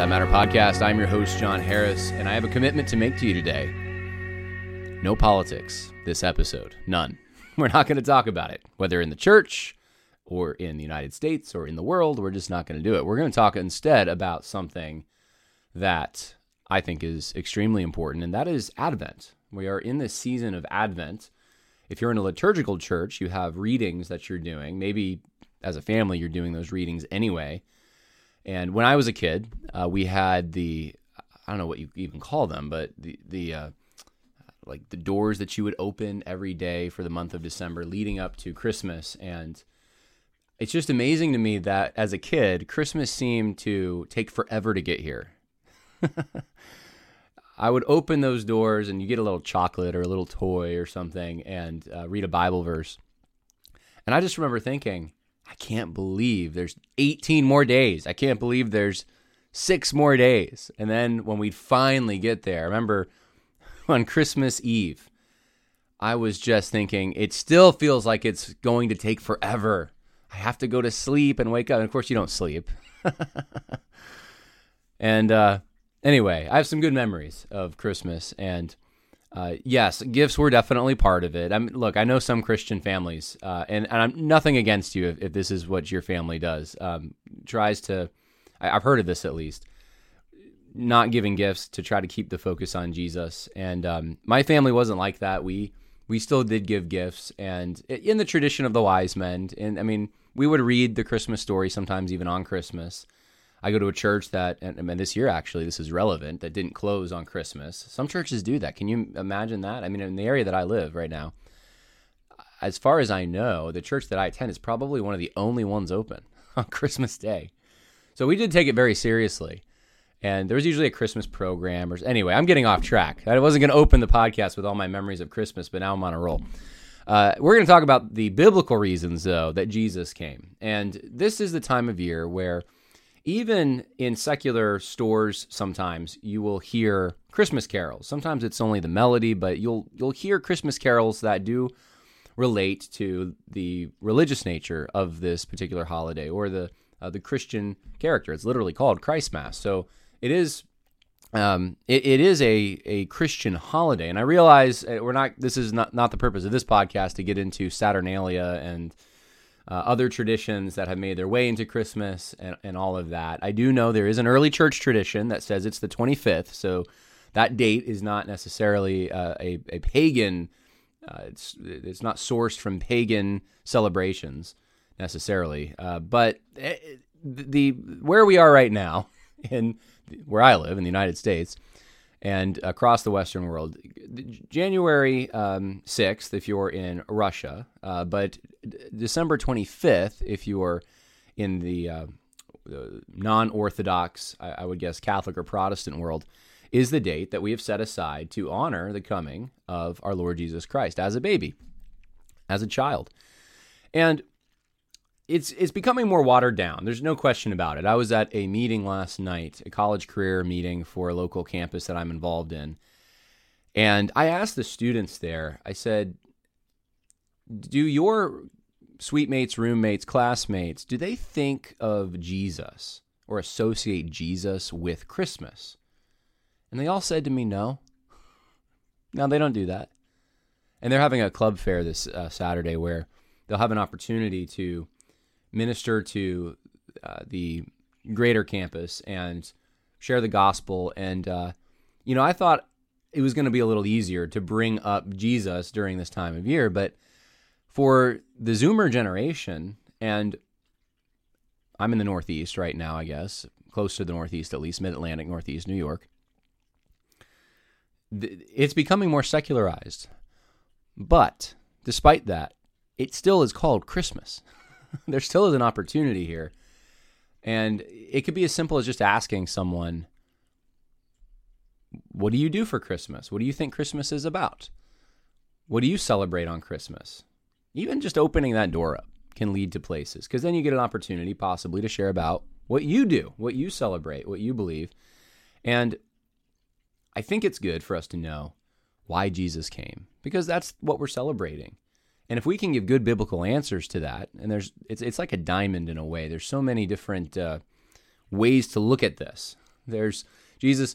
That Matter podcast. I'm your host, John Harris, and I have a commitment to make to you today. No politics this episode. None. We're not going to talk about it, whether in the church or in the United States or in the world. We're just not going to do it. We're going to talk instead about something that I think is extremely important, and that is Advent. We are in this season of Advent. If you're in a liturgical church, you have readings that you're doing. Maybe as a family, you're doing those readings anyway. And when I was a kid, uh, we had the I don't know what you even call them, but the the uh, like the doors that you would open every day for the month of December leading up to Christmas and it's just amazing to me that as a kid, Christmas seemed to take forever to get here. I would open those doors and you get a little chocolate or a little toy or something and uh, read a Bible verse. And I just remember thinking, I can't believe there's 18 more days. I can't believe there's six more days. And then when we finally get there, I remember on Christmas Eve, I was just thinking, it still feels like it's going to take forever. I have to go to sleep and wake up. And of course, you don't sleep. and uh, anyway, I have some good memories of Christmas. And uh, yes, gifts were definitely part of it. I mean, look, I know some Christian families, uh, and, and I'm nothing against you if, if, this is what your family does. Um, tries to, I, I've heard of this at least, not giving gifts to try to keep the focus on Jesus. And um, my family wasn't like that. We we still did give gifts, and in the tradition of the wise men. And I mean, we would read the Christmas story sometimes even on Christmas. I go to a church that, and, and this year actually, this is relevant, that didn't close on Christmas. Some churches do that. Can you imagine that? I mean, in the area that I live right now, as far as I know, the church that I attend is probably one of the only ones open on Christmas Day. So we did take it very seriously. And there was usually a Christmas program or anyway, I'm getting off track. I wasn't going to open the podcast with all my memories of Christmas, but now I'm on a roll. Uh, we're going to talk about the biblical reasons, though, that Jesus came. And this is the time of year where even in secular stores sometimes you will hear christmas carols. Sometimes it's only the melody but you'll you'll hear christmas carols that do relate to the religious nature of this particular holiday or the uh, the christian character. It's literally called christmas so it is um, it, it is a, a Christian holiday, and I realize uh, we're not. This is not, not the purpose of this podcast to get into Saturnalia and uh, other traditions that have made their way into Christmas and, and all of that. I do know there is an early church tradition that says it's the 25th, so that date is not necessarily uh, a, a pagan. Uh, it's it's not sourced from pagan celebrations necessarily, uh, but eh, the where we are right now in where I live in the United States and across the Western world. January um, 6th, if you're in Russia, uh, but December 25th, if you're in the, uh, the non Orthodox, I, I, would guess Catholic or Protestant world, is the date that we have set aside to honor the coming of our Lord Jesus Christ as a baby, as a child. And it's it's becoming more watered down. There's no question about it. I was at a meeting last night, a college career meeting for a local campus that I'm involved in. And I asked the students there, I said, do your suite mates, roommates, classmates, do they think of Jesus or associate Jesus with Christmas? And they all said to me, no. No, they don't do that. And they're having a club fair this uh, Saturday where they'll have an opportunity to minister to uh, the greater campus and share the gospel. And, uh, you know, I thought it was going to be a little easier to bring up Jesus during this time of year. But for the Zoomer generation, and I'm in the Northeast right now, I guess, close to the Northeast at least, mid Atlantic, Northeast, New York, it's becoming more secularized. But despite that, it still is called Christmas. there still is an opportunity here. And it could be as simple as just asking someone, What do you do for Christmas? What do you think Christmas is about? What do you celebrate on Christmas? Even just opening that door up can lead to places because then you get an opportunity possibly to share about what you do, what you celebrate, what you believe. And I think it's good for us to know why Jesus came because that's what we're celebrating. And if we can give good biblical answers to that, and there's it's it's like a diamond in a way. There's so many different uh, ways to look at this. There's Jesus.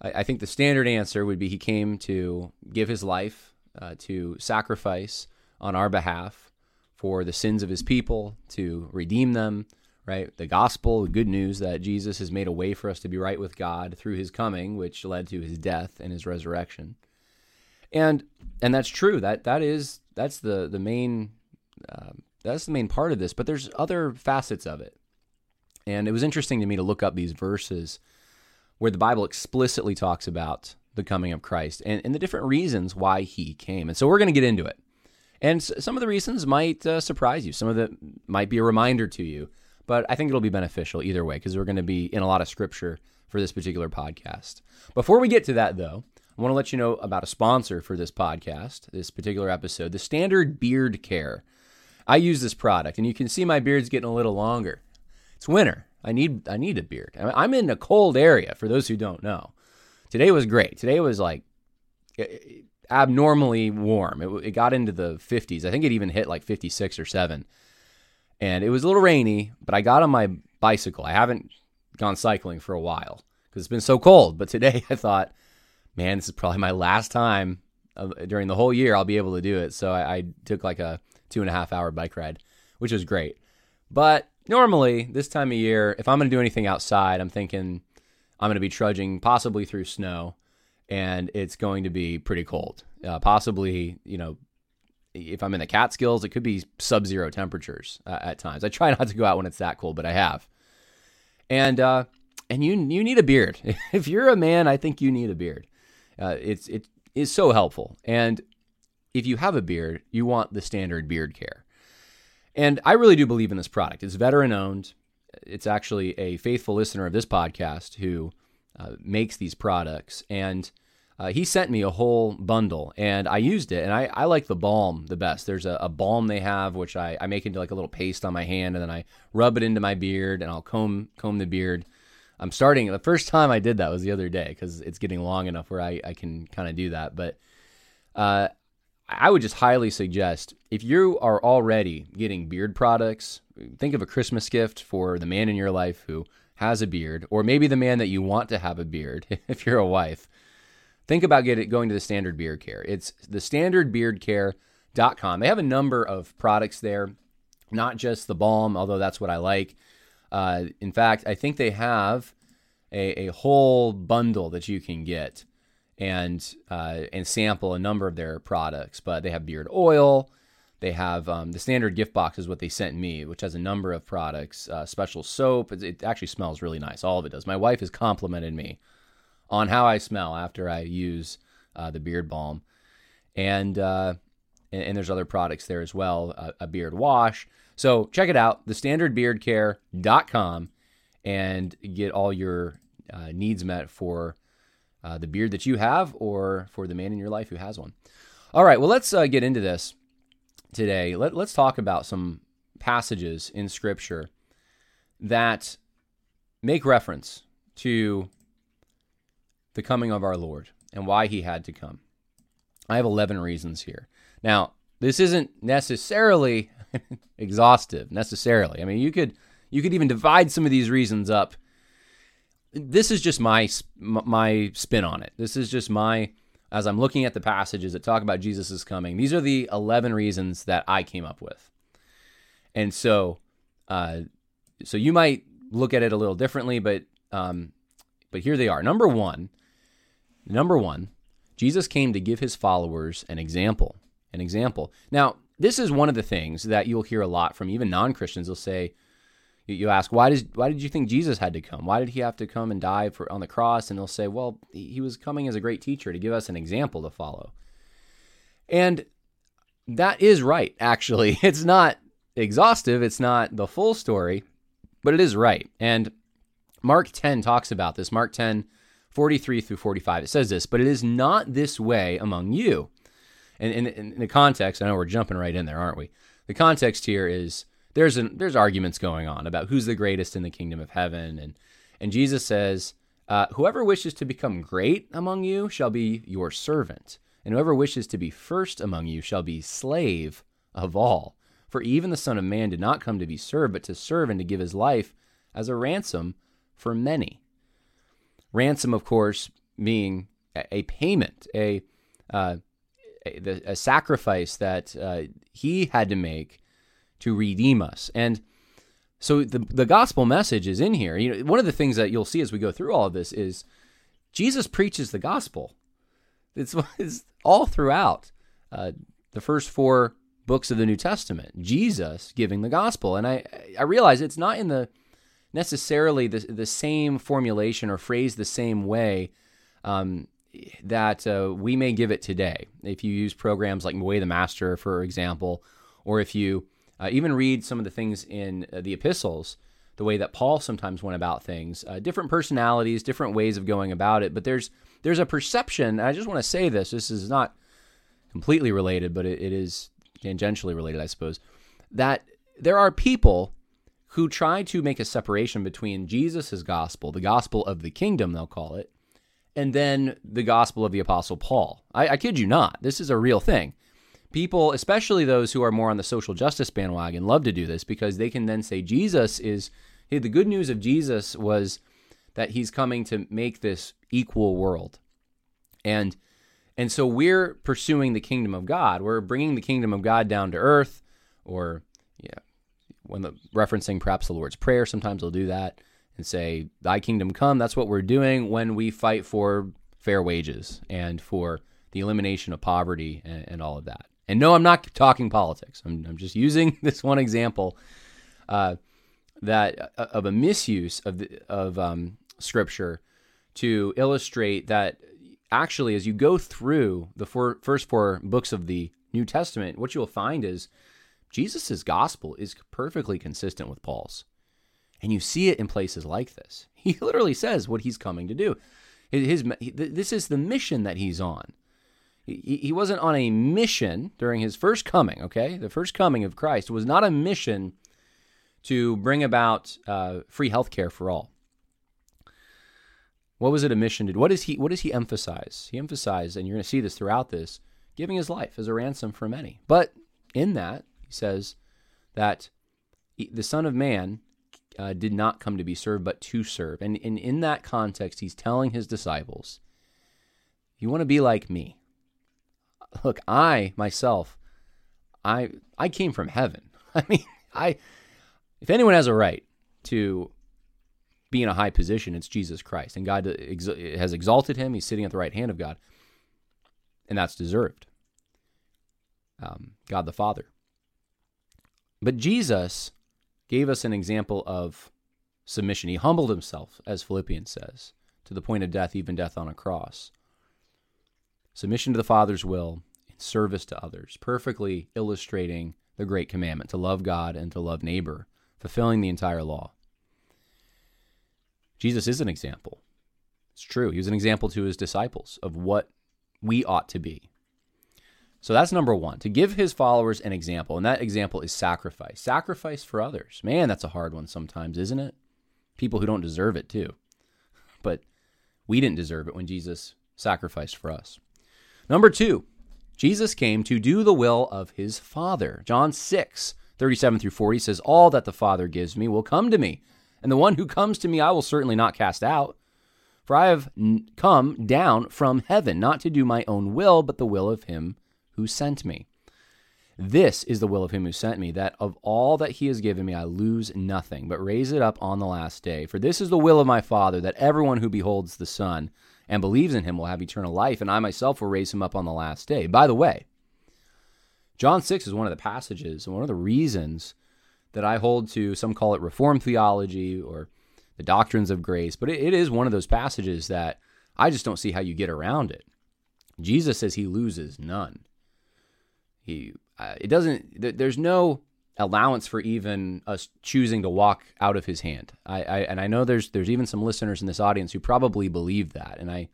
I, I think the standard answer would be he came to give his life, uh, to sacrifice on our behalf for the sins of his people, to redeem them, right? The gospel, the good news that Jesus has made a way for us to be right with God through his coming, which led to his death and his resurrection. And and that's true. That that is that's the the main uh, that's the main part of this. But there's other facets of it. And it was interesting to me to look up these verses where the Bible explicitly talks about the coming of Christ and, and the different reasons why he came. And so we're going to get into it. And some of the reasons might uh, surprise you, some of it might be a reminder to you, but I think it'll be beneficial either way because we're going to be in a lot of scripture for this particular podcast. Before we get to that, though, I want to let you know about a sponsor for this podcast, this particular episode, the Standard Beard Care. I use this product, and you can see my beard's getting a little longer. It's winter. I need I need a beard. I'm in a cold area. For those who don't know, today was great. Today was like abnormally warm. It, it got into the 50s. I think it even hit like 56 or seven, and it was a little rainy. But I got on my bicycle. I haven't gone cycling for a while because it's been so cold. But today I thought, man, this is probably my last time during the whole year I'll be able to do it. So I, I took like a two and a half hour bike ride, which was great. But normally this time of year, if I'm going to do anything outside, I'm thinking I'm going to be trudging possibly through snow and it's going to be pretty cold. Uh, possibly, you know, if I'm in the Catskills, it could be sub zero temperatures uh, at times. I try not to go out when it's that cold, but I have. And, uh, and you you need a beard. if you're a man, I think you need a beard. Uh, it's it is so helpful. And if you have a beard, you want the standard beard care. And I really do believe in this product. It's veteran owned. It's actually a faithful listener of this podcast who uh, makes these products. And uh, he sent me a whole bundle and I used it. And I, I like the balm the best. There's a, a balm they have, which I, I make into like a little paste on my hand and then I rub it into my beard and I'll comb, comb the beard. I'm starting, the first time I did that was the other day because it's getting long enough where I, I can kind of do that. But uh, I would just highly suggest if you are already getting beard products, think of a Christmas gift for the man in your life who has a beard, or maybe the man that you want to have a beard if you're a wife. Think about getting going to the Standard Beard Care. It's the standardbeardcare.com. They have a number of products there, not just the balm, although that's what I like. Uh, in fact, I think they have a, a whole bundle that you can get and uh, and sample a number of their products. But they have beard oil. They have um, the standard gift box is what they sent me, which has a number of products. Uh, special soap. It, it, actually smells really nice. All of it does. My wife has complimented me on how I smell after I use uh, the beard balm, and, uh, and, and there's other products there as well. a beard wash. So check it out. Thestandardbeardcare.com and get all your uh, needs met for uh, the beard that you have or for the man in your life who has one. All right, well, let's uh, get into this today. Let, let's talk about some passages in Scripture that make reference to the coming of our Lord and why he had to come. I have 11 reasons here. Now, this isn't necessarily exhaustive necessarily. I mean, you could you could even divide some of these reasons up this is just my my spin on it. This is just my as I'm looking at the passages that talk about Jesus coming. These are the 11 reasons that I came up with. And so uh, so you might look at it a little differently, but um, but here they are. Number 1, number 1, Jesus came to give his followers an example. An example. Now, this is one of the things that you'll hear a lot from even non-Christians. They'll say, you ask why did why did you think Jesus had to come? Why did he have to come and die for on the cross? And they'll say, well, he was coming as a great teacher to give us an example to follow. And that is right, actually. It's not exhaustive, it's not the full story, but it is right. And Mark 10 talks about this. Mark 10, 43 through 45. It says this, but it is not this way among you. And in, the context, I know we're jumping right in there, aren't we? The context here is there's an, there's arguments going on about who's the greatest in the kingdom of heaven, and and Jesus says, uh, "Whoever wishes to become great among you shall be your servant, and whoever wishes to be first among you shall be slave of all. For even the Son of Man did not come to be served, but to serve and to give his life as a ransom for many." ransom, of course, being a, payment, a, uh, a, a, sacrifice that uh, he had to make to redeem us. And so the the gospel message is in here. You know, one of the things that you'll see as we go through all of this is Jesus preaches the gospel. It's, it's all throughout uh, the first four books of the New Testament. Jesus giving the gospel, and I I realize it's not in the necessarily the the same formulation or phrase the same way um, that uh, we may give it today. If you use programs like Way the Master, for example, or if you uh, even read some of the things in uh, the epistles, the way that Paul sometimes went about things, uh, different personalities, different ways of going about it. But there's there's a perception. I just want to say this. This is not completely related, but it, it is tangentially related, I suppose. That there are people who try to make a separation between Jesus' gospel, the gospel of the kingdom, they'll call it, and then the gospel of the apostle Paul. I, I kid you not. This is a real thing people, especially those who are more on the social justice bandwagon, love to do this because they can then say Jesus is hey, the good news of Jesus was that he's coming to make this equal world. And and so we're pursuing the kingdom of God. We're bringing the kingdom of God down to earth or yeah, when the referencing perhaps the Lord's prayer, sometimes they'll do that and say, Thy kingdom come. That's what we're doing when we fight for fair wages and for the elimination of poverty and, and all of that. And no, I'm not talking politics. I'm, I'm just using this one example uh, that uh, of a misuse of the, of um, scripture to illustrate that actually, as you go through the four, first four books of the New Testament, what you'll find is Jesus' gospel is perfectly consistent with Paul's. And you see it in places like this. He literally says what he's coming to do. His, his, this is the mission that he's on. He, he wasn't on a mission during his first coming, okay? The first coming of Christ was not a mission to bring about uh, free health care for all. What was it a mission to do? What, is he, what does he emphasize? He emphasized, and you're going to see this throughout this, giving his life as a ransom for many. But in that, he says that the Son of Man uh, did not come to be served, but to serve. And, and in that context, he's telling his disciples, You want to be like me look, I myself, I I came from heaven. I mean, I if anyone has a right to be in a high position, it's Jesus Christ, and God has exalted him. He's sitting at the right hand of God, and that's deserved. Um, God the Father. But Jesus gave us an example of submission. He humbled himself, as Philippians says, to the point of death, even death on a cross submission to the Father's will, and service to others, perfectly illustrating the great commandment to love God and to love neighbor, fulfilling the entire law. Jesus is an example. It's true. He was an example to his disciples of what we ought to be. So that's number one, to give his followers an example. And that example is sacrifice. Sacrifice for others. Man, that's a hard one sometimes, isn't it? People who don't deserve it, too. But we didn't deserve it when Jesus sacrificed for us. Number two, Jesus came to do the will of his Father. John 6, 37 through 40 says, All that the Father gives me will come to me, and the one who comes to me I will certainly not cast out. For I have come down from heaven, not to do my own will, but the will of him who sent me. This is the will of him who sent me, that of all that he has given me I lose nothing, but raise it up on the last day. For this is the will of my Father, that everyone who beholds the Son and believes in him will have eternal life, and I myself will raise him up on the last day. By the way, John 6 is one of the passages and one of the reasons that I hold to, some call it Reformed theology or the doctrines of grace, but it is one of those passages that I just don't see how you get around it. Jesus says he loses none. He, uh, it doesn't, th- there's no allowance for even us choosing to walk out of his hand. I, I, and I know there's there's even some listeners in this audience who probably believe that, and I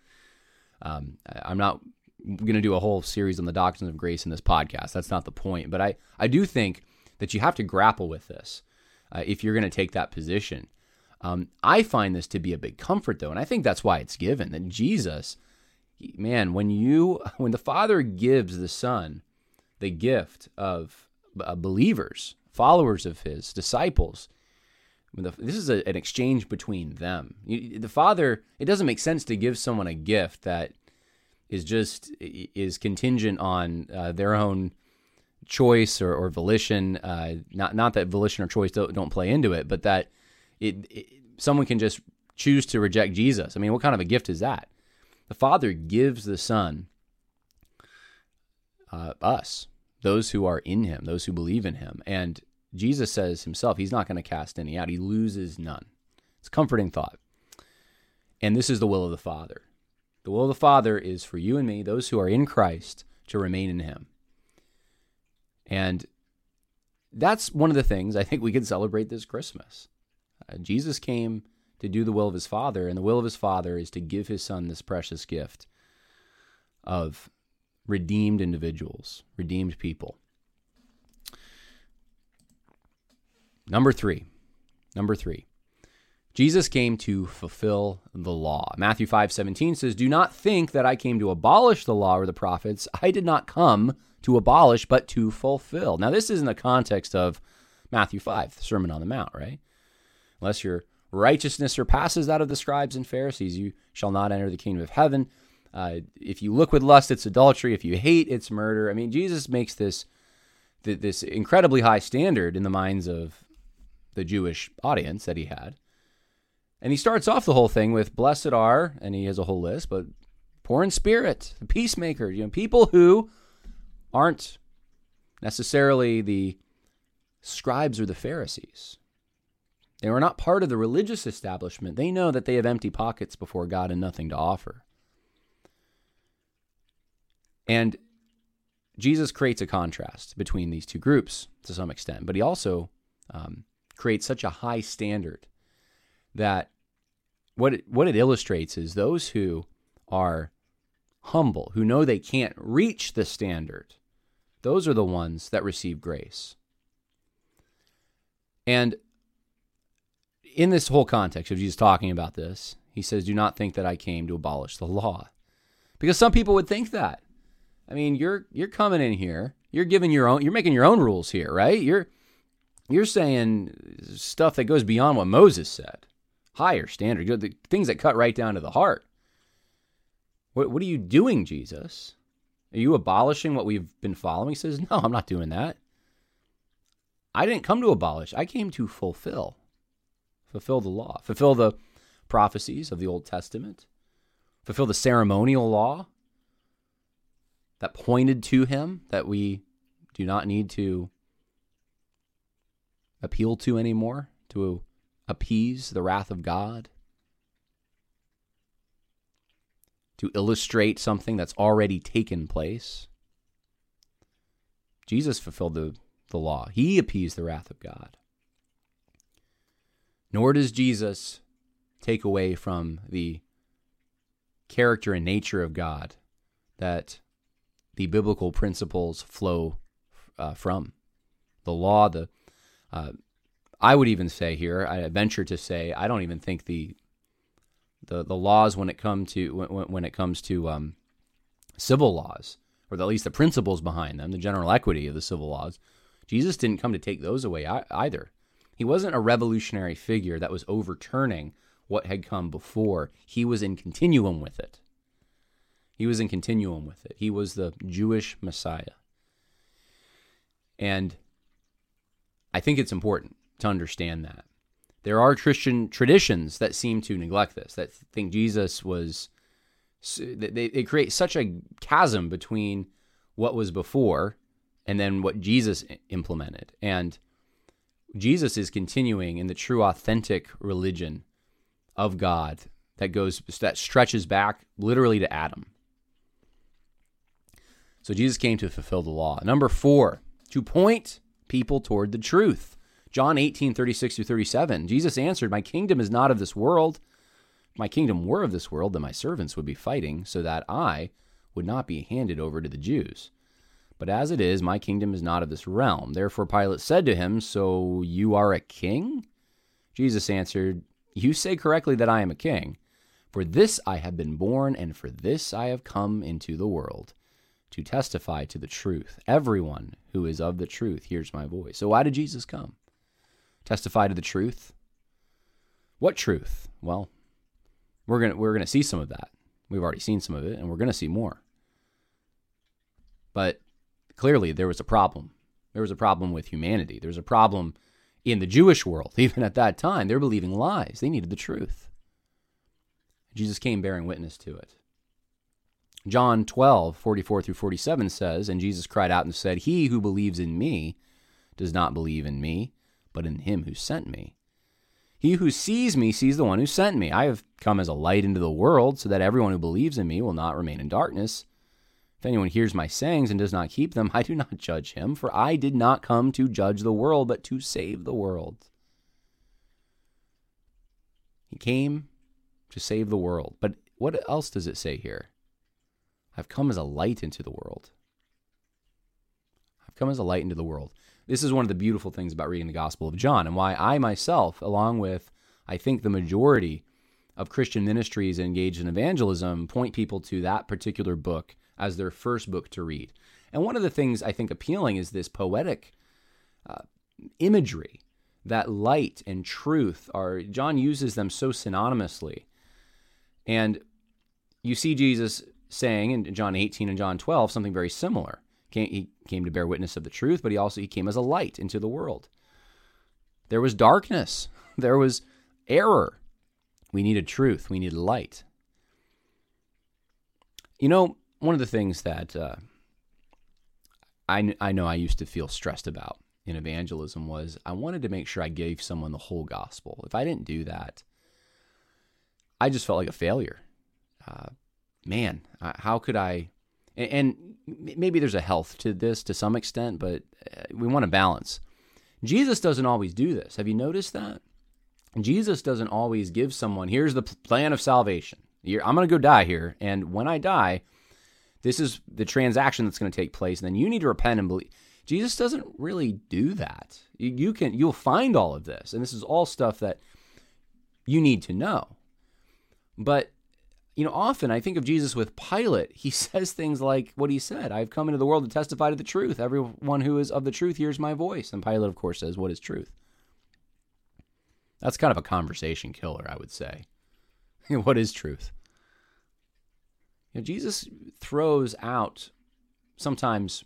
um, I'm not going to do a whole series on the doctrines of grace in this podcast. That's not the point, but I I do think that you have to grapple with this uh, if you're going to take that position. Um, I find this to be a big comfort, though, and I think that's why it's given that Jesus, man, when you when the Father gives the Son the gift of uh, believers, followers of his, disciples, this is a, an exchange between them. You, the father, it doesn't make sense to give someone a gift that is just is contingent on uh, their own choice or, or volition. Uh, not not that volition or choice don't, don't play into it, but that it, it someone can just choose to reject Jesus. I mean, what kind of a gift is that? The Father gives the Son uh, us, those who are in Him, those who believe in Him, and Jesus says Himself, He's not going to cast any out. He loses none. It's a comforting thought. And this is the will of the Father. The will of the Father is for you and me, those who are in Christ, to remain in Him. And that's one of the things I think we can celebrate this Christmas. Uh, Jesus came to do the will of his Father, and the will of his Father is to give his Son this precious gift of redeemed individuals, redeemed people. Number three. Number three. Jesus came to fulfill the law. Matthew 5 17 says, Do not think that I came to abolish the law or the prophets. I did not come to abolish, but to fulfill. Now, this is in the context of Matthew 5, the Sermon on the Mount, right? Unless your righteousness surpasses that of the scribes and Pharisees, you shall not enter the kingdom of heaven. Uh, if you look with lust, it's adultery. If you hate, it's murder. I mean, Jesus makes this this incredibly high standard in the minds of the Jewish audience that he had. And he starts off the whole thing with blessed are, and he has a whole list, but poor in spirit, the peacemaker, you know, people who aren't necessarily the scribes or the Pharisees. They are not part of the religious establishment. They know that they have empty pockets before God and nothing to offer. And Jesus creates a contrast between these two groups to some extent, but he also um, creates such a high standard that what it, what it illustrates is those who are humble, who know they can't reach the standard, those are the ones that receive grace. And in this whole context of Jesus talking about this, he says, Do not think that I came to abolish the law. Because some people would think that. I mean, you're you're coming in here, you're giving your own you're making your own rules here, right? You're you're saying stuff that goes beyond what Moses said. Higher standard, things that cut right down to the heart. What what are you doing, Jesus? Are you abolishing what we've been following? He says, No, I'm not doing that. I didn't come to abolish, I came to fulfill. Fulfill the law, fulfill the prophecies of the Old Testament, fulfill the ceremonial law that pointed to him that we do not need to appeal to anymore, to appease the wrath of God. to illustrate something that's already taken place. Jesus fulfilled the, the law, he appeased the wrath of God. Nor does Jesus take away from the character and nature of God that the biblical principles flow uh, from. The law, the uh, I would even say here, I venture to say, I don't even think the the the laws when it come to when, when it comes to um, civil laws, or at least the principles behind them, the general equity of the civil laws. Jesus didn't come to take those away either. He wasn't a revolutionary figure that was overturning what had come before. He was in continuum with it. He was in continuum with it. He was the Jewish Messiah. And I think it's important to understand that. There are Christian traditions that seem to neglect this, that think Jesus was, they, they create such a chasm between what was before and then what Jesus implemented. And Jesus is continuing in the true, authentic religion of God that goes, that stretches back literally to Adam. So Jesus came to fulfill the law. Number four, to point people toward the truth. John 18, 36 through 37. Jesus answered, My kingdom is not of this world. If my kingdom were of this world, then my servants would be fighting, so that I would not be handed over to the Jews. But as it is, my kingdom is not of this realm. Therefore Pilate said to him, So you are a king? Jesus answered, You say correctly that I am a king. For this I have been born, and for this I have come into the world, to testify to the truth. Everyone who is of the truth hears my voice. So why did Jesus come? testify to the truth, What truth? Well, we're going we're to see some of that. We've already seen some of it and we're going to see more. But clearly there was a problem. There was a problem with humanity. There was a problem in the Jewish world. Even at that time, they're believing lies. They needed the truth. Jesus came bearing witness to it. John 12, 44 through 47 says, And Jesus cried out and said, He who believes in me does not believe in me, but in him who sent me. He who sees me sees the one who sent me. I have come as a light into the world, so that everyone who believes in me will not remain in darkness. If anyone hears my sayings and does not keep them, I do not judge him, for I did not come to judge the world, but to save the world. He came to save the world. But what else does it say here? I've come as a light into the world. I've come as a light into the world. This is one of the beautiful things about reading the Gospel of John and why I myself, along with I think the majority of Christian ministries engaged in evangelism, point people to that particular book as their first book to read. And one of the things I think appealing is this poetic uh, imagery that light and truth are, John uses them so synonymously. And you see Jesus saying in John 18 and John 12 something very similar. He came to bear witness of the truth, but he also he came as a light into the world. There was darkness. There was error. We needed truth. We needed light. You know, one of the things that uh, I, I know I used to feel stressed about in evangelism was I wanted to make sure I gave someone the whole gospel. If I didn't do that, I just felt like a failure. Uh, man, uh, how could I? And, maybe there's a health to this to some extent, but uh, we want to balance. Jesus doesn't always do this. Have you noticed that? Jesus doesn't always give someone, here's the plan of salvation. I'm going to go die here. And when I die, this is the transaction that's going to take place. And then you need to repent and believe. Jesus doesn't really do that. You can, you'll find all of this. And this is all stuff that you need to know. But you know, often I think of Jesus with Pilate. He says things like what he said I've come into the world to testify to the truth. Everyone who is of the truth hears my voice. And Pilate, of course, says, What is truth? That's kind of a conversation killer, I would say. what is truth? You know, Jesus throws out sometimes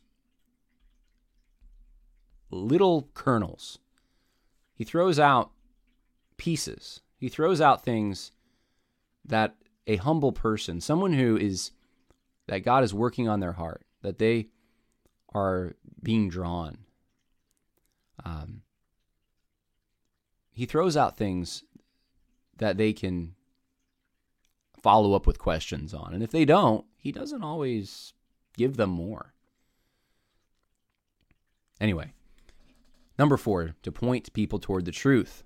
little kernels. He throws out pieces. He throws out things that a humble person, someone who is that God is working on their heart, that they are being drawn. Um, he throws out things that they can follow up with questions on. And if they don't, he doesn't always give them more. Anyway, number four, to point people toward the truth.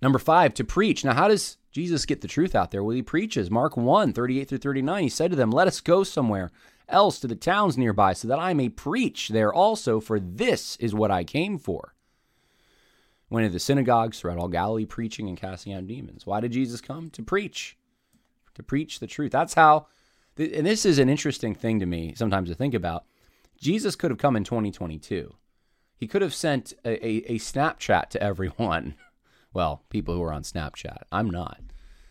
Number five, to preach. Now, how does Jesus get the truth out there? Well, he preaches. Mark 1, 38 through 39. He said to them, Let us go somewhere else to the towns nearby, so that I may preach there also, for this is what I came for. Went into the synagogues throughout all Galilee, preaching and casting out demons. Why did Jesus come? To preach. To preach the truth. That's how, and this is an interesting thing to me sometimes to think about. Jesus could have come in 2022. He could have sent a, a, a Snapchat to everyone well, people who are on Snapchat. I'm not.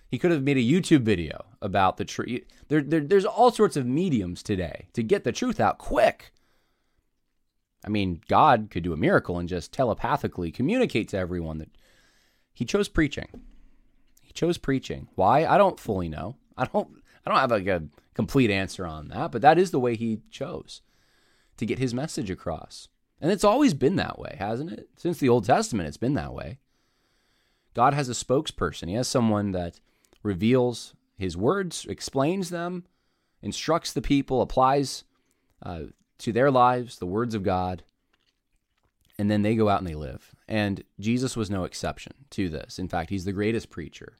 He could have made a YouTube video about the truth. There, there, there's all sorts of mediums today to get the truth out quick. I mean, God could do a miracle and just telepathically communicate to everyone that he chose preaching. He chose preaching. Why? I don't fully know. I don't I don't have like a complete answer on that, but that is the way he chose to get his message across. And it's always been that way, hasn't it? Since the Old Testament, it's been that way. God has a spokesperson. He has someone that reveals his words, explains them, instructs the people, applies uh, to their lives the words of God, and then they go out and they live. And Jesus was no exception to this. In fact, he's the greatest preacher.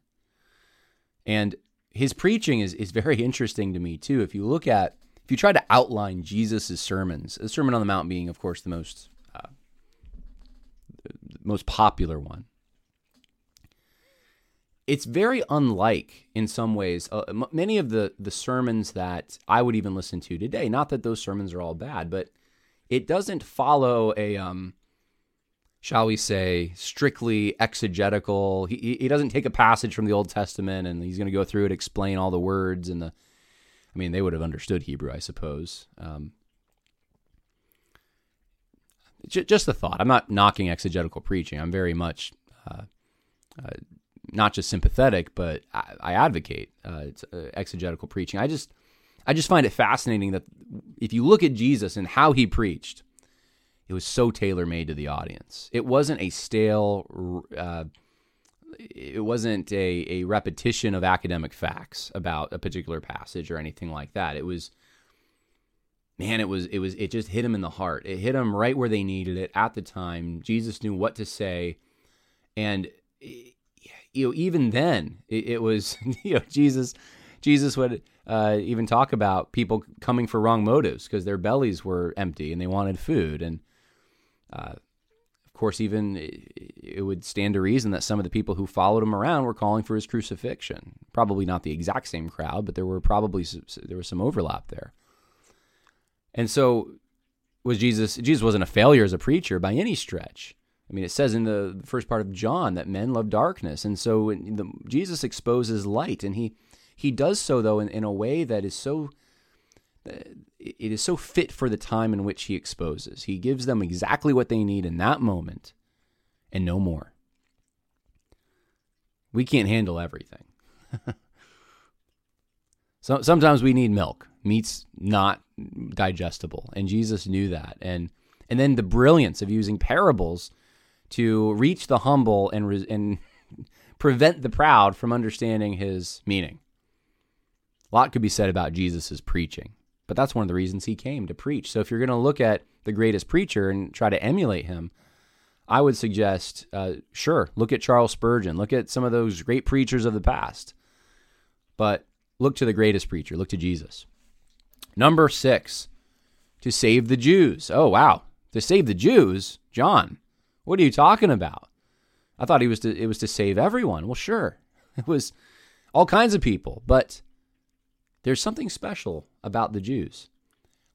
And his preaching is, is very interesting to me, too. If you look at, if you try to outline Jesus' sermons, the Sermon on the Mount being, of course, the most, uh, most popular one it's very unlike in some ways uh, m- many of the the sermons that I would even listen to today. Not that those sermons are all bad, but it doesn't follow a um shall we say, strictly exegetical. He, he doesn't take a passage from the Old Testament and he's going to go through it, explain all the words and the. I mean, they would have understood Hebrew, I suppose. Um, just a thought. I'm not knocking exegetical preaching. I'm very much uh, uh, not just sympathetic, but I, I advocate uh, uh, exegetical preaching. I just I just find it fascinating that if you look at Jesus and how he preached, it was so tailor made to the audience. It wasn't a stale. Uh, it wasn't a, a repetition of academic facts about a particular passage or anything like that. It was man, it was it was it just hit him in the heart. It hit him right where they needed it at the time. Jesus knew what to say, and you know even then it, it was you know Jesus Jesus would uh, even talk about people coming for wrong motives because their bellies were empty and they wanted food and. Uh, of course, even it would stand to reason that some of the people who followed him around were calling for his crucifixion. Probably not the exact same crowd, but there were probably there was some overlap there. And so was Jesus Jesus wasn't a failure as a preacher by any stretch. I mean, it says in the first part of John that men love darkness, and so the, Jesus exposes light, and he he does so though in, in a way that is so it is so fit for the time in which he exposes. He gives them exactly what they need in that moment, and no more. We can't handle everything. so sometimes we need milk. Meat's not digestible, and Jesus knew that. And and then the brilliance of using parables to reach the humble and re- and prevent the proud from understanding his meaning. A lot could be said about Jesus' preaching, but that's one of the reasons he came to preach. So if you're going to look at the greatest preacher and try to emulate him, I would suggest, uh, sure, look at Charles Spurgeon, look at some of those great preachers of the past, but look to the greatest preacher, look to Jesus. Number six, to save the Jews. Oh, wow. To save the Jews? John, what are you talking about? I thought he was to, it was to save everyone. Well, sure. It was all kinds of people, but there's something special about the Jews.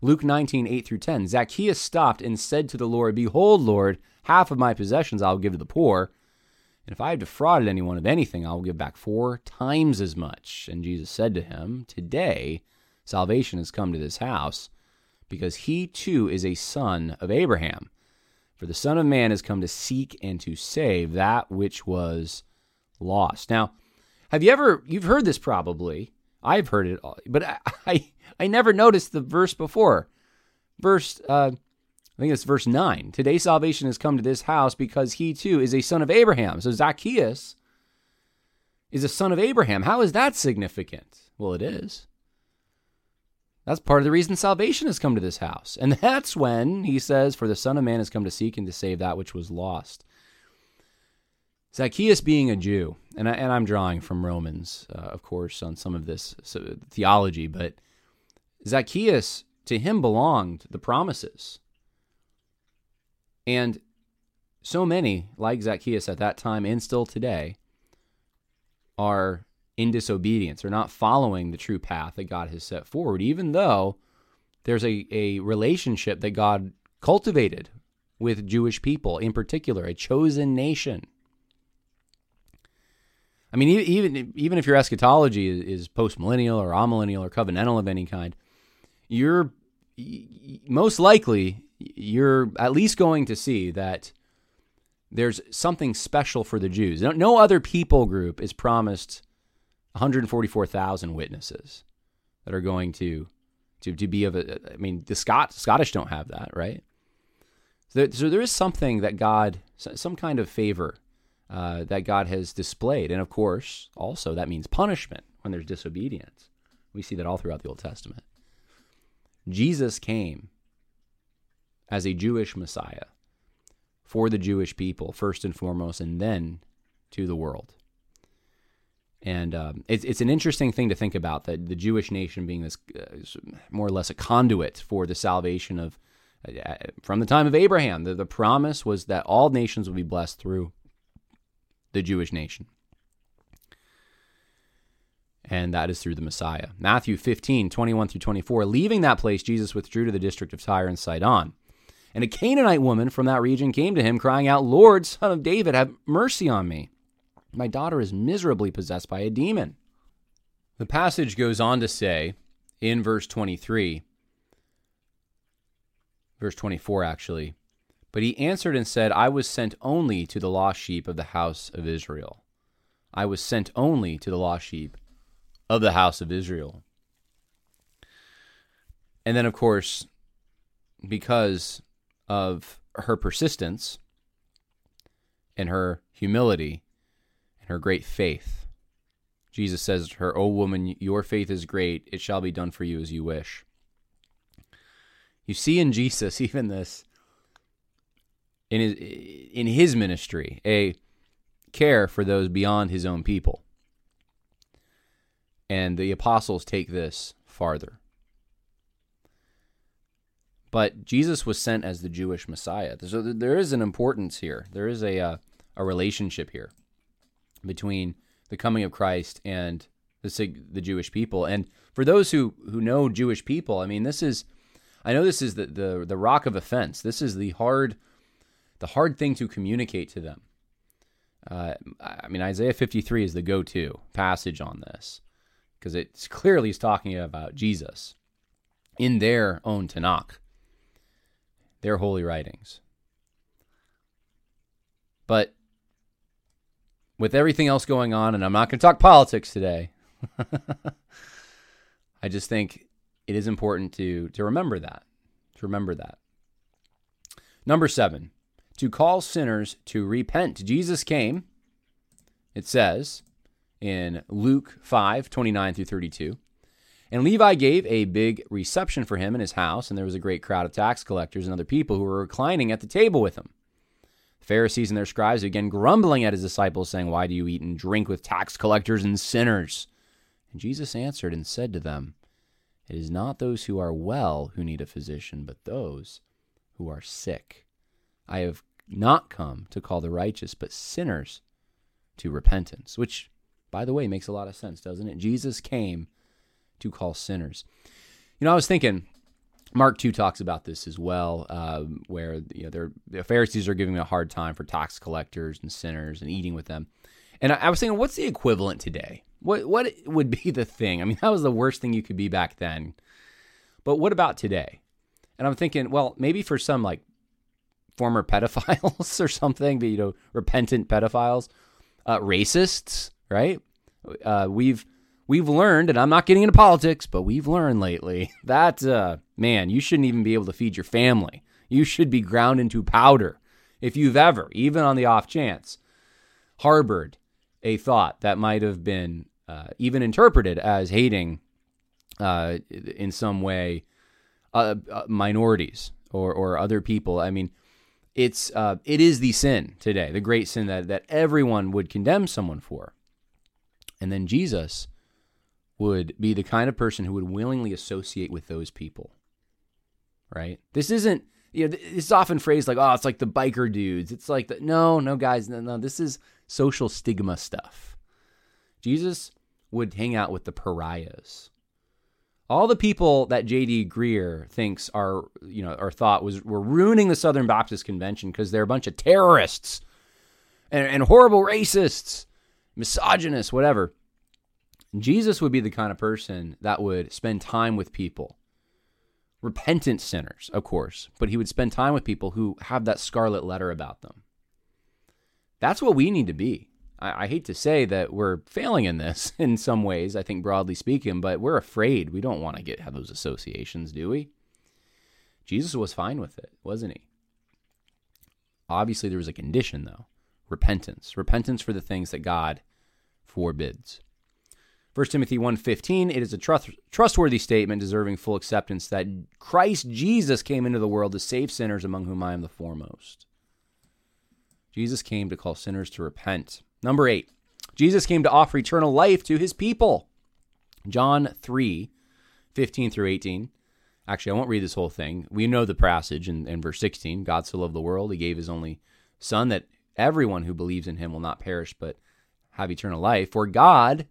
Luke 19, 8 through 10. Zacchaeus stopped and said to the Lord, Behold, Lord, half of my possessions I will give to the poor. And if I have defrauded anyone of anything, I will give back four times as much. And Jesus said to him, Today salvation has come to this house, because he too is a son of Abraham. For the Son of Man has come to seek and to save that which was lost. Now, have you ever, you've heard this probably. I've heard it, but I, I, I never noticed the verse before. Verse, uh, I think it's verse 9. Today salvation has come to this house because he too is a son of Abraham. So Zacchaeus is a son of Abraham. How is that significant? Well, it is. That's part of the reason salvation has come to this house. And that's when he says, For the Son of Man has come to seek and to save that which was lost. Zacchaeus being a Jew, and, I, and I'm drawing from Romans, uh, of course, on some of this so, theology, but Zacchaeus, to him belonged the promises. And so many, like Zacchaeus at that time and still today, are in disobedience or not following the true path that God has set forward, even though there's a, a relationship that God cultivated with Jewish people, in particular, a chosen nation. I mean, even even if your eschatology is, postmillennial or amillennial or covenantal of any kind, you're most likely you're at least going to see that there's something special for the Jews. No, no other people group is promised 144,000 witnesses that are going to to to be of a. I mean, the Scot Scottish don't have that, right? So there, so there is something that God, some kind of favor uh, that God has displayed, and of course, also that means punishment when there's disobedience. We see that all throughout the Old Testament. Jesus came as a Jewish Messiah for the Jewish people first and foremost, and then to the world. And um, it's, it's an interesting thing to think about that the Jewish nation being this uh, more or less a conduit for the salvation of, uh, from the time of Abraham. The, the promise was that all nations would be blessed through the Jewish nation. And that is through the Messiah. Matthew 15, 21 through 24. Leaving that place, Jesus withdrew to the district of Tyre and Sidon. And a Canaanite woman from that region came to him, crying out, Lord, son of David, have mercy on me. My daughter is miserably possessed by a demon. The passage goes on to say in verse 23, verse 24 actually, but he answered and said, I was sent only to the lost sheep of the house of Israel. I was sent only to the lost sheep of the house of Israel. And then, of course, because of her persistence and her humility and her great faith. Jesus says to her, O woman, your faith is great. It shall be done for you as you wish. You see in Jesus even this in his in his ministry, a care for those beyond his own people. And the apostles take this farther. But Jesus was sent as the Jewish Messiah. So there is an importance here. There is a uh, a relationship here between the coming of Christ and the the Jewish people. And for those who who know Jewish people, I mean, this is I know this is the the, the rock of offense. This is the hard the hard thing to communicate to them. Uh, I mean, Isaiah 53 is the go-to passage on this because it's clearly is talking about Jesus in their own Tanakh their holy writings. But with everything else going on, and I'm not going to talk politics today, I just think it is important to, to remember that. To remember that. Number seven, to call sinners to repent. Jesus came, it says in Luke 5 29 through 32. And Levi gave a big reception for him in his house, and there was a great crowd of tax collectors and other people who were reclining at the table with him. Pharisees and their scribes began grumbling at his disciples, saying, Why do you eat and drink with tax collectors and sinners? And Jesus answered and said to them, It is not those who are well who need a physician, but those who are sick. I have not come to call the righteous, but sinners to repentance, which, by the way, makes a lot of sense, doesn't it? Jesus came to call sinners. You know, I was thinking, Mark 2 talks about this as well, uh, where you know, the Pharisees are giving a hard time for tax collectors and sinners and eating with them. And I, I was thinking, what's the equivalent today? What what would be the thing? I mean, that was the worst thing you could be back then. But what about today? And I'm thinking, well, maybe for some like former pedophiles or something, but you know, repentant pedophiles, uh, racists, right? Uh, we've we've learned, and I'm not getting into politics, but we've learned lately that, uh, man, you shouldn't even be able to feed your family. You should be ground into powder if you've ever, even on the off chance, harbored a thought that might have been uh, even interpreted as hating uh, in some way uh, uh minorities or, or other people. I mean, it's uh, it is the sin today, the great sin that, that everyone would condemn someone for. And then Jesus would be the kind of person who would willingly associate with those people. Right? This isn't you know, it's often phrased like, oh, it's like the biker dudes. It's like the no, no, guys, no, no. This is social stigma stuff. Jesus would hang out with the pariahs. All the people that J.D. Greear thinks are, you know, or thought was were ruining the Southern Baptist Convention because they're a bunch of terrorists and, and horrible racists, misogynists, whatever. Jesus would be the kind of person that would spend time with people, repentant sinners, of course, but he would spend time with people who have that scarlet letter about them. That's what we need to be. I, I hate to say that we're failing in this in some ways, I think broadly speaking, but we're afraid. We don't want to get have those associations, do we? Jesus was fine with it, wasn't he? Obviously, there was a condition, though repentance. Repentance for the things that God forbids. 1 Timothy 1:15 it is a trust, trustworthy statement deserving full acceptance that Christ Jesus came into the world to save sinners among whom I am the foremost. Jesus came to call sinners to repent. Number 8. Jesus came to offer eternal life to his people. John 3 15 through 18. Actually, I won't read this whole thing. We know the passage in, in verse 16. God so loved the world, he gave his only Son that everyone who believes in him will not perish but have eternal life. For God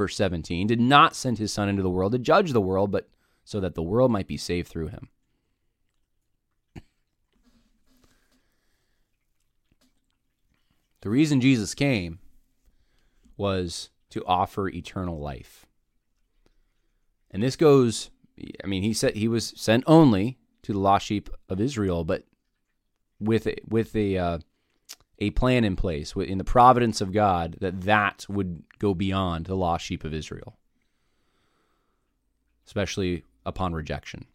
verse 17, did not send his Son into the world to judge the world, but so that the world might be saved through him. The reason Jesus came was to offer eternal life. And this goes, I mean, he said he was sent only to the lost sheep of Israel, but with a, with a uh, a plan in place in the providence of God that that would go beyond the lost sheep of Israel, especially upon rejection.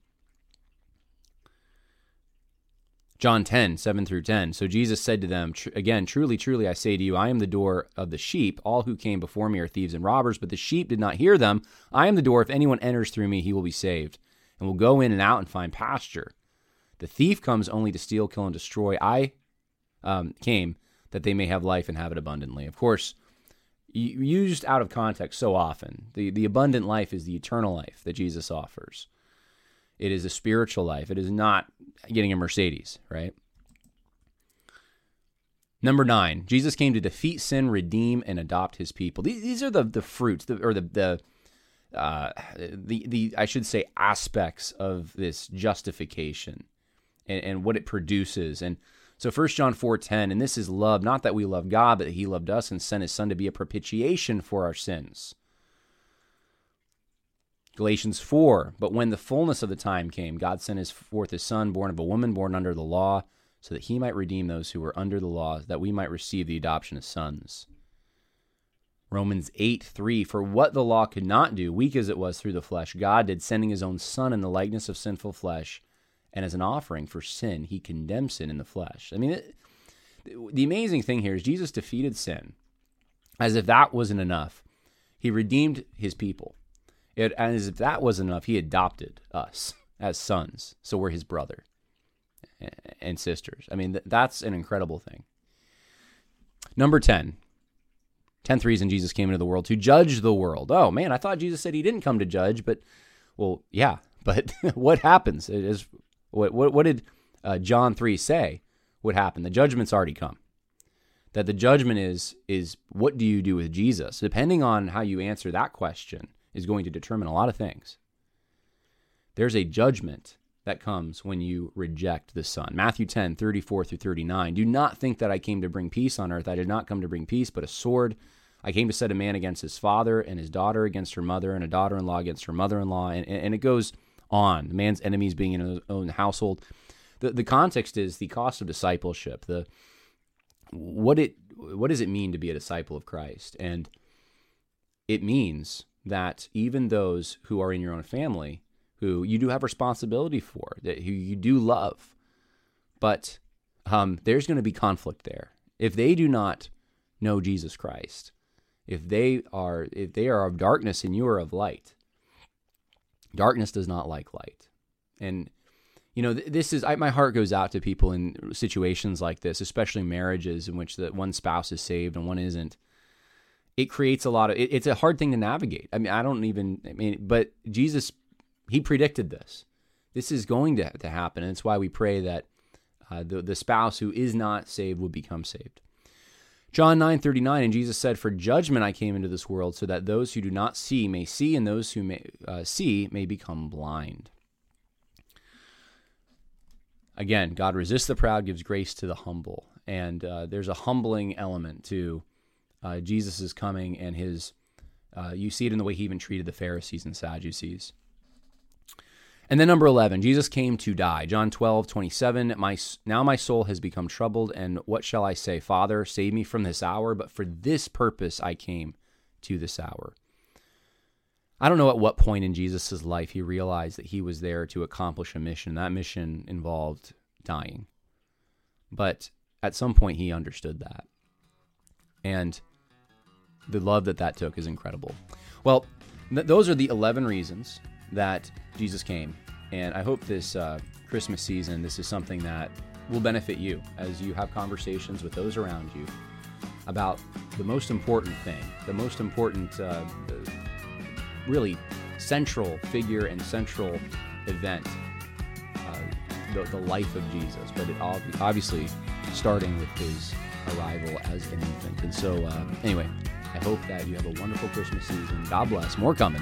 John 10, 7 through 10. So Jesus said to them, Again, truly, truly, I say to you, I am the door of the sheep. All who came before me are thieves and robbers, but the sheep did not hear them. I am the door. If anyone enters through me, he will be saved, and will go in and out and find pasture. The thief comes only to steal, kill, and destroy. I um, came that they may have life and have it abundantly. Of course, used out of context so often. The, the abundant life is the eternal life that Jesus offers. It is a spiritual life. It is not getting a Mercedes, right? Number nine, Jesus came to defeat sin, redeem, and adopt his people. These, are the the fruits, the, or the the uh, the the I should say aspects of this justification, and, and what it produces. And so, First John four ten, and this is love, not that we love God, but that He loved us and sent His Son to be a propitiation for our sins. Galatians 4, but when the fullness of the time came, God sent his forth his son, born of a woman, born under the law, so that he might redeem those who were under the law, that we might receive the adoption of sons. Romans 8, 3, for what the law could not do, weak as it was through the flesh, God did, sending his own son in the likeness of sinful flesh, and as an offering for sin, he condemned sin in the flesh. I mean, it, the amazing thing here is Jesus defeated sin as if that wasn't enough. He redeemed his people. It, as if that wasn't enough, he adopted us as sons. So we're his brother and sisters. I mean, th- that's an incredible thing. Number 10. 10th reason Jesus came into the world to judge the world. Oh, man, I thought Jesus said he didn't come to judge, but, well, yeah, but what happens? Is, what, what, what did uh, John 3 say would happen? The judgment's already come. That the judgment is, is what do you do with Jesus? Depending on how you answer that question, is going to determine a lot of things. There's a judgment that comes when you reject the Son. Matthew 10, 34 through 39. Do not think that I came to bring peace on earth. I did not come to bring peace, but a sword. I came to set a man against his father, and his daughter against her mother, and a daughter in law against her mother in law. And, and it goes on. The man's enemies being in his own household. The, the context is the cost of discipleship. The what it what does it mean to be a disciple of Christ? And it means that even those who are in your own family, who you do have responsibility for, that who you do love, but um, there's going to be conflict there. If they do not know Jesus Christ, if they are if they are of darkness and you are of light, darkness does not like light, and you know this is I, my heart goes out to people in situations like this, especially marriages in which the one spouse is saved and one isn't it creates a lot of it, it's a hard thing to navigate. I mean, I don't even I mean, but Jesus he predicted this. This is going to, to happen, and it's why we pray that uh, the the spouse who is not saved would become saved. John 9 39, and Jesus said, For judgment I came into this world, so that those who do not see may see, and those who may uh, see may become blind. Again, God resists the proud, gives grace to the humble. And uh, there's a humbling element to uh, Jesus coming and his, uh, you see it in the way he even treated the Pharisees and Sadducees. And then number 11, Jesus came to die. John 12, 27. My, now my soul has become troubled, and what shall I say? Father, save me from this hour, but for this purpose I came to this hour. I don't know at what point in Jesus' life he realized that he was there to accomplish a mission. That mission involved dying. But at some point he understood that. And the love that that took is incredible. Well, th- those are the 11 reasons that Jesus came. And I hope this uh, Christmas season, this is something that will benefit you as you have conversations with those around you about the most important thing, the most important, uh, really central figure and central event, uh, the, the life of Jesus. But it obviously starting with his arrival as an infant. And so, uh, anyway, I hope that you have a wonderful Christmas season. God bless. More coming.